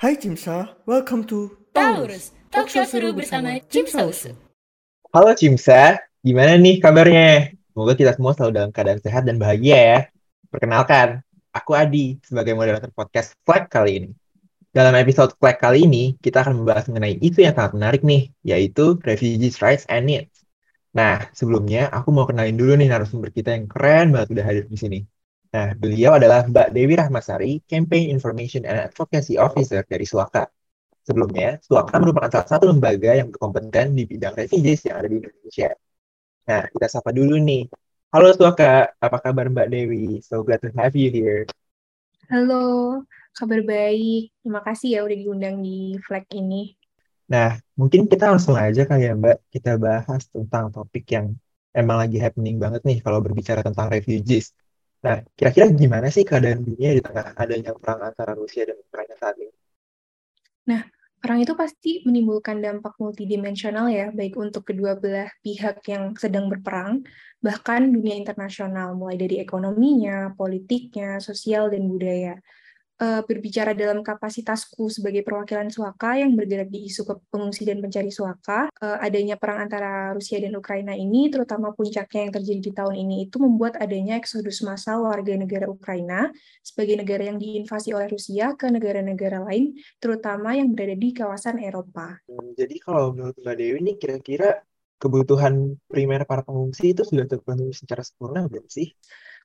Hai Cimsa, welcome to Taurus, talk show seru bersama Cimsausu. Halo Cimsa, gimana nih kabarnya? Semoga kita semua selalu dalam keadaan sehat dan bahagia ya. Perkenalkan, aku Adi sebagai moderator podcast Flag kali ini. Dalam episode Flag kali ini, kita akan membahas mengenai isu yang sangat menarik nih, yaitu Refugees Rights and Needs. Nah, sebelumnya aku mau kenalin dulu nih narasumber kita yang keren banget udah hadir di sini. Nah, beliau adalah Mbak Dewi Rahmasari, Campaign Information and Advocacy Officer dari Suaka. Sebelumnya, Suaka merupakan salah satu lembaga yang berkompeten di bidang refugees yang ada di Indonesia. Nah, kita sapa dulu nih. Halo Suaka, apa kabar Mbak Dewi? So glad to have you here. Halo, kabar baik. Terima kasih ya udah diundang di flag ini. Nah, mungkin kita langsung aja kali ya Mbak, kita bahas tentang topik yang emang lagi happening banget nih kalau berbicara tentang refugees. Nah, kira-kira gimana sih keadaan dunia di tengah adanya perang antara Rusia dan Ukraina saat ini? Nah, perang itu pasti menimbulkan dampak multidimensional ya, baik untuk kedua belah pihak yang sedang berperang, bahkan dunia internasional, mulai dari ekonominya, politiknya, sosial, dan budaya uh, berbicara dalam kapasitasku sebagai perwakilan Suaka yang bergerak di isu pengungsi dan pencari Suaka, uh, adanya perang antara Rusia dan Ukraina ini, terutama puncaknya yang terjadi di tahun ini, itu membuat adanya eksodus massal warga negara Ukraina sebagai negara yang diinvasi oleh Rusia ke negara-negara lain, terutama yang berada di kawasan Eropa. Hmm, jadi kalau menurut Mbak Dewi ini kira-kira kebutuhan primer para pengungsi itu sudah terpenuhi secara sempurna belum sih?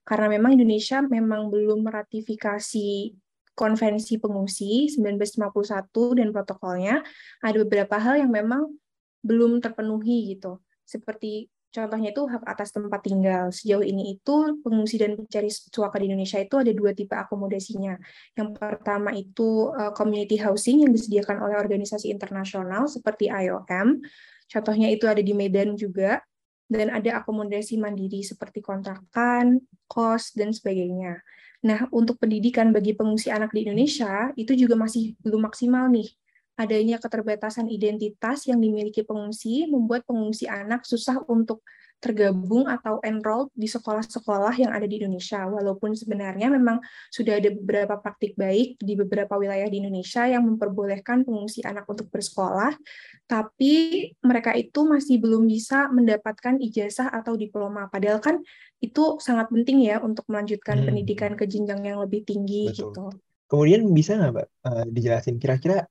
Karena memang Indonesia memang belum meratifikasi Konvensi Pengungsi 1951 dan protokolnya, ada beberapa hal yang memang belum terpenuhi gitu. Seperti contohnya itu hak atas tempat tinggal. Sejauh ini itu pengungsi dan pencari suaka di Indonesia itu ada dua tipe akomodasinya. Yang pertama itu uh, community housing yang disediakan oleh organisasi internasional seperti IOM. Contohnya itu ada di Medan juga. Dan ada akomodasi mandiri seperti kontrakan, kos, dan sebagainya. Nah, untuk pendidikan bagi pengungsi anak di Indonesia itu juga masih belum maksimal nih. Adanya keterbatasan identitas yang dimiliki pengungsi membuat pengungsi anak susah untuk tergabung atau enroll di sekolah-sekolah yang ada di Indonesia. Walaupun sebenarnya memang sudah ada beberapa praktik baik di beberapa wilayah di Indonesia yang memperbolehkan pengungsi anak untuk bersekolah, tapi mereka itu masih belum bisa mendapatkan ijazah atau diploma. Padahal kan itu sangat penting ya untuk melanjutkan hmm. pendidikan ke jenjang yang lebih tinggi Betul. gitu. Kemudian bisa nggak Mbak uh, dijelasin kira-kira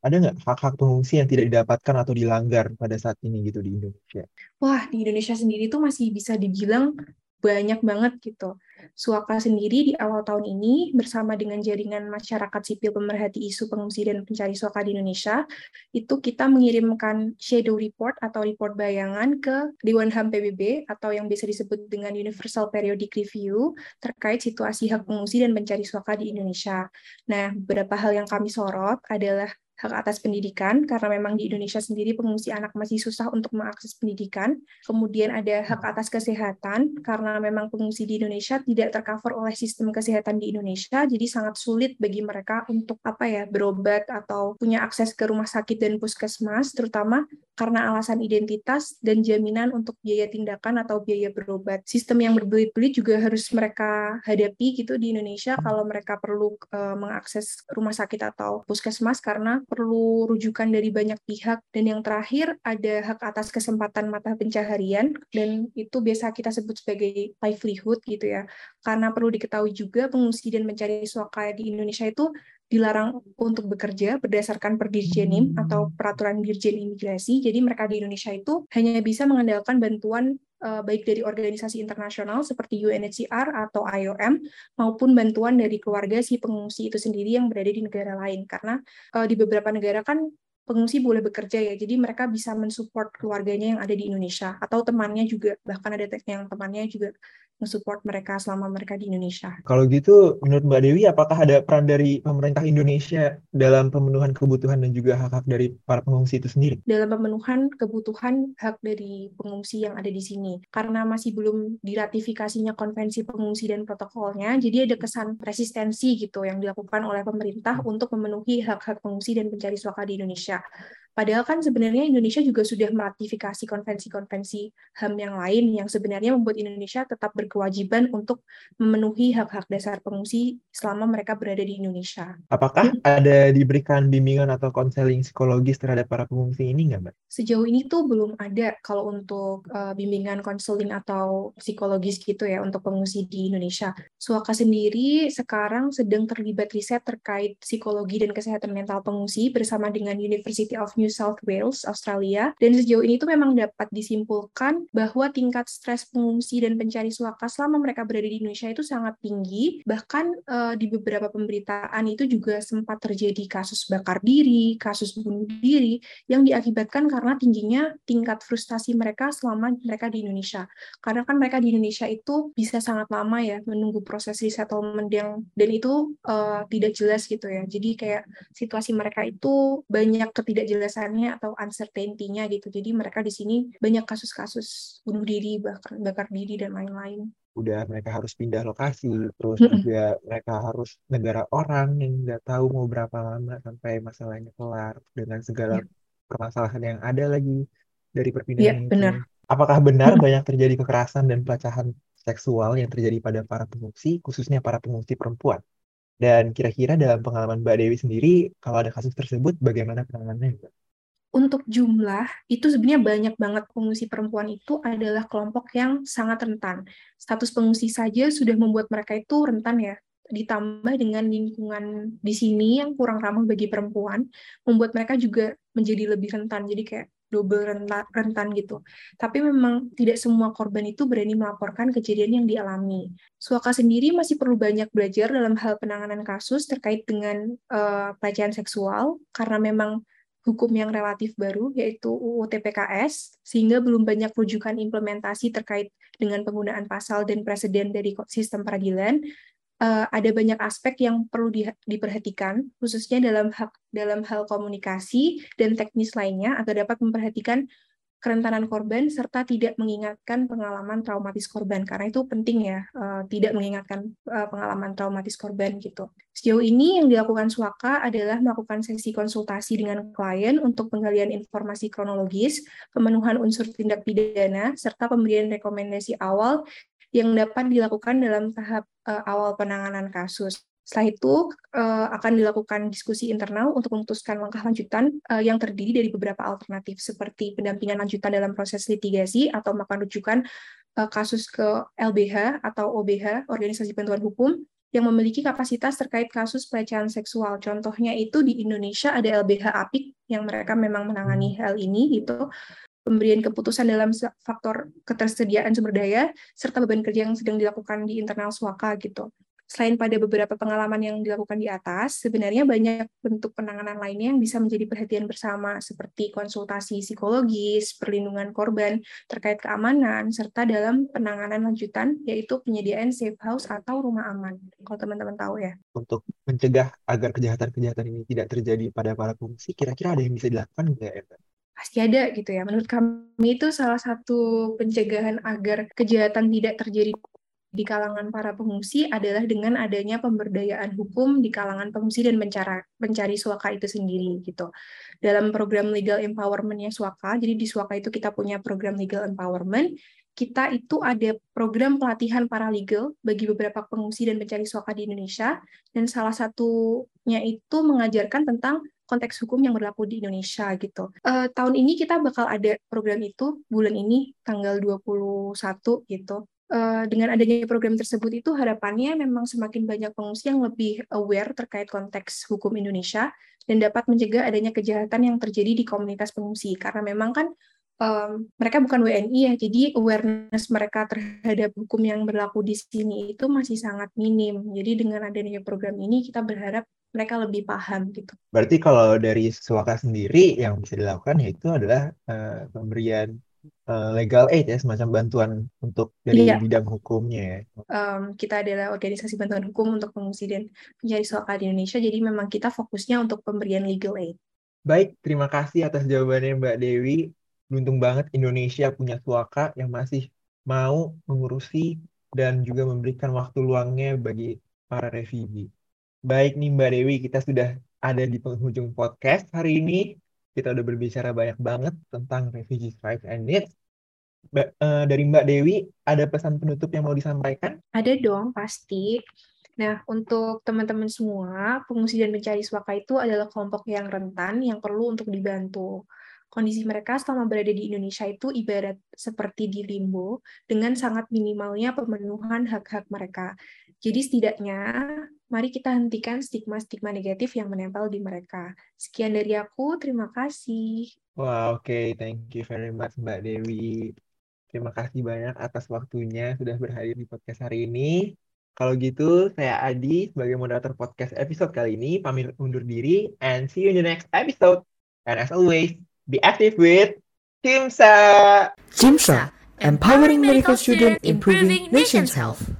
ada nggak hak-hak pengungsi yang tidak didapatkan atau dilanggar pada saat ini gitu di Indonesia? Wah, di Indonesia sendiri tuh masih bisa dibilang banyak banget gitu. Suaka sendiri di awal tahun ini bersama dengan jaringan masyarakat sipil pemerhati isu pengungsi dan pencari suaka di Indonesia, itu kita mengirimkan shadow report atau report bayangan ke Dewan HAM PBB atau yang bisa disebut dengan Universal Periodic Review terkait situasi hak pengungsi dan pencari suaka di Indonesia. Nah, beberapa hal yang kami sorot adalah hak atas pendidikan, karena memang di Indonesia sendiri pengungsi anak masih susah untuk mengakses pendidikan. Kemudian ada hak atas kesehatan, karena memang pengungsi di Indonesia tidak tercover oleh sistem kesehatan di Indonesia, jadi sangat sulit bagi mereka untuk apa ya berobat atau punya akses ke rumah sakit dan puskesmas, terutama karena alasan identitas dan jaminan untuk biaya tindakan atau biaya berobat. Sistem yang berbelit-belit juga harus mereka hadapi gitu di Indonesia kalau mereka perlu uh, mengakses rumah sakit atau puskesmas karena perlu rujukan dari banyak pihak dan yang terakhir ada hak atas kesempatan mata pencaharian dan itu biasa kita sebut sebagai livelihood gitu ya karena perlu diketahui juga pengungsi dan mencari suaka di Indonesia itu dilarang untuk bekerja berdasarkan perdirjenim atau peraturan dirjen imigrasi. Jadi mereka di Indonesia itu hanya bisa mengandalkan bantuan uh, baik dari organisasi internasional seperti UNHCR atau IOM maupun bantuan dari keluarga si pengungsi itu sendiri yang berada di negara lain. Karena uh, di beberapa negara kan pengungsi boleh bekerja ya, jadi mereka bisa mensupport keluarganya yang ada di Indonesia atau temannya juga, bahkan ada yang temannya juga mensupport mereka selama mereka di Indonesia. Kalau gitu, menurut Mbak Dewi, apakah ada peran dari pemerintah Indonesia dalam pemenuhan kebutuhan dan juga hak-hak dari para pengungsi itu sendiri? Dalam pemenuhan kebutuhan hak dari pengungsi yang ada di sini, karena masih belum diratifikasinya konvensi pengungsi dan protokolnya, jadi ada kesan resistensi gitu yang dilakukan oleh pemerintah untuk memenuhi hak-hak pengungsi dan pencari suaka di Indonesia. Padahal kan sebenarnya Indonesia juga sudah meratifikasi konvensi-konvensi HAM yang lain yang sebenarnya membuat Indonesia tetap berkewajiban untuk memenuhi hak-hak dasar pengungsi selama mereka berada di Indonesia. Apakah ada diberikan bimbingan atau konseling psikologis terhadap para pengungsi ini nggak, Mbak? Sejauh ini tuh belum ada kalau untuk uh, bimbingan konseling atau psikologis gitu ya untuk pengungsi di Indonesia. Suaka sendiri sekarang sedang terlibat riset terkait psikologi dan kesehatan mental pengungsi bersama dengan University of New South Wales, Australia. Dan sejauh ini tuh memang dapat disimpulkan bahwa tingkat stres pengungsi dan pencari suaka selama mereka berada di Indonesia itu sangat tinggi. Bahkan uh, di beberapa pemberitaan itu juga sempat terjadi kasus bakar diri, kasus bunuh diri yang diakibatkan karena tingginya tingkat frustasi mereka selama mereka di Indonesia. Karena kan mereka di Indonesia itu bisa sangat lama ya menunggu proses resettlement yang dan itu uh, tidak jelas gitu ya. Jadi kayak situasi mereka itu banyak ketidakjelasannya atau uncertainty-nya gitu. Jadi mereka di sini banyak kasus-kasus bunuh diri, bakar, bakar diri dan lain-lain udah mereka harus pindah lokasi, terus juga mereka harus negara orang yang nggak tahu mau berapa lama sampai masalahnya kelar dengan segala ya. permasalahan yang ada lagi dari perpindahan ya, itu. Benar. Apakah benar banyak terjadi kekerasan dan pelecehan seksual yang terjadi pada para pengungsi, khususnya para pengungsi perempuan? Dan kira-kira dalam pengalaman Mbak Dewi sendiri, kalau ada kasus tersebut, bagaimana penanganannya? Untuk jumlah itu sebenarnya banyak banget pengungsi perempuan itu adalah kelompok yang sangat rentan. Status pengungsi saja sudah membuat mereka itu rentan ya. Ditambah dengan lingkungan di sini yang kurang ramah bagi perempuan, membuat mereka juga menjadi lebih rentan. Jadi kayak double rentan, rentan gitu. Tapi memang tidak semua korban itu berani melaporkan kejadian yang dialami. Suaka sendiri masih perlu banyak belajar dalam hal penanganan kasus terkait dengan uh, pelecehan seksual, karena memang hukum yang relatif baru, yaitu UU TPKS, sehingga belum banyak rujukan implementasi terkait dengan penggunaan pasal dan presiden dari sistem peradilan. Uh, ada banyak aspek yang perlu di, diperhatikan, khususnya dalam hak dalam hal komunikasi dan teknis lainnya, agar dapat memperhatikan kerentanan korban serta tidak mengingatkan pengalaman traumatis korban karena itu penting ya uh, tidak mengingatkan uh, pengalaman traumatis korban gitu. Sejauh ini yang dilakukan Suaka adalah melakukan sesi konsultasi dengan klien untuk penggalian informasi kronologis, pemenuhan unsur tindak pidana serta pemberian rekomendasi awal yang dapat dilakukan dalam tahap uh, awal penanganan kasus. Setelah itu uh, akan dilakukan diskusi internal untuk memutuskan langkah lanjutan uh, yang terdiri dari beberapa alternatif seperti pendampingan lanjutan dalam proses litigasi atau melakukan rujukan uh, kasus ke LBH atau OBH, Organisasi Bantuan Hukum, yang memiliki kapasitas terkait kasus pelecehan seksual. Contohnya itu di Indonesia ada LBH APIK yang mereka memang menangani hal ini gitu. Pemberian keputusan dalam faktor ketersediaan sumber daya serta beban kerja yang sedang dilakukan di internal Swaka gitu selain pada beberapa pengalaman yang dilakukan di atas, sebenarnya banyak bentuk penanganan lainnya yang bisa menjadi perhatian bersama, seperti konsultasi psikologis, perlindungan korban terkait keamanan, serta dalam penanganan lanjutan, yaitu penyediaan safe house atau rumah aman, kalau teman-teman tahu ya. Untuk mencegah agar kejahatan-kejahatan ini tidak terjadi pada para pengungsi, kira-kira ada yang bisa dilakukan nggak ya, pasti ada gitu ya. Menurut kami itu salah satu pencegahan agar kejahatan tidak terjadi di kalangan para pengungsi adalah dengan adanya pemberdayaan hukum di kalangan pengungsi dan mencari, mencari suaka itu sendiri gitu. Dalam program legal empowermentnya suaka, jadi di suaka itu kita punya program legal empowerment, kita itu ada program pelatihan paralegal bagi beberapa pengungsi dan pencari suaka di Indonesia, dan salah satunya itu mengajarkan tentang konteks hukum yang berlaku di Indonesia gitu. Uh, tahun ini kita bakal ada program itu bulan ini tanggal 21 gitu. Eh, dengan adanya program tersebut itu harapannya memang semakin banyak pengungsi yang lebih aware terkait konteks hukum Indonesia dan dapat mencegah adanya kejahatan yang terjadi di komunitas pengungsi karena memang kan um, mereka bukan WNI ya jadi awareness mereka terhadap hukum yang berlaku di sini itu masih sangat minim jadi dengan adanya program ini kita berharap mereka lebih paham gitu. Berarti kalau dari Suaka sendiri yang bisa dilakukan yaitu adalah uh, pemberian uh, legal aid ya semacam bantuan untuk dari iya. bidang hukumnya ya. Um, kita adalah organisasi bantuan hukum untuk pengungsi dan pencari suaka di Indonesia jadi memang kita fokusnya untuk pemberian legal aid. Baik, terima kasih atas jawabannya Mbak Dewi. Beruntung banget Indonesia punya suaka yang masih mau mengurusi dan juga memberikan waktu luangnya bagi para refugee. Baik nih Mbak Dewi, kita sudah ada di penghujung podcast hari ini. Kita udah berbicara banyak banget tentang refugees rights and needs. Ba- eh, dari Mbak Dewi, ada pesan penutup yang mau disampaikan? Ada dong, pasti. Nah, untuk teman-teman semua, pengungsi dan pencari suaka itu adalah kelompok yang rentan yang perlu untuk dibantu. Kondisi mereka selama berada di Indonesia itu ibarat seperti di limbo dengan sangat minimalnya pemenuhan hak-hak mereka. Jadi setidaknya, mari kita hentikan stigma-stigma negatif yang menempel di mereka. Sekian dari aku, terima kasih. Wah, oke. Thank you very much, Mbak Dewi. Terima kasih banyak atas waktunya sudah berhadir di podcast hari ini. Kalau gitu, saya Adi sebagai moderator podcast episode kali ini pamit undur diri and see you in the next episode. And as always, be active with Kimsa. Jimsa, empowering medical student, improving nation's health.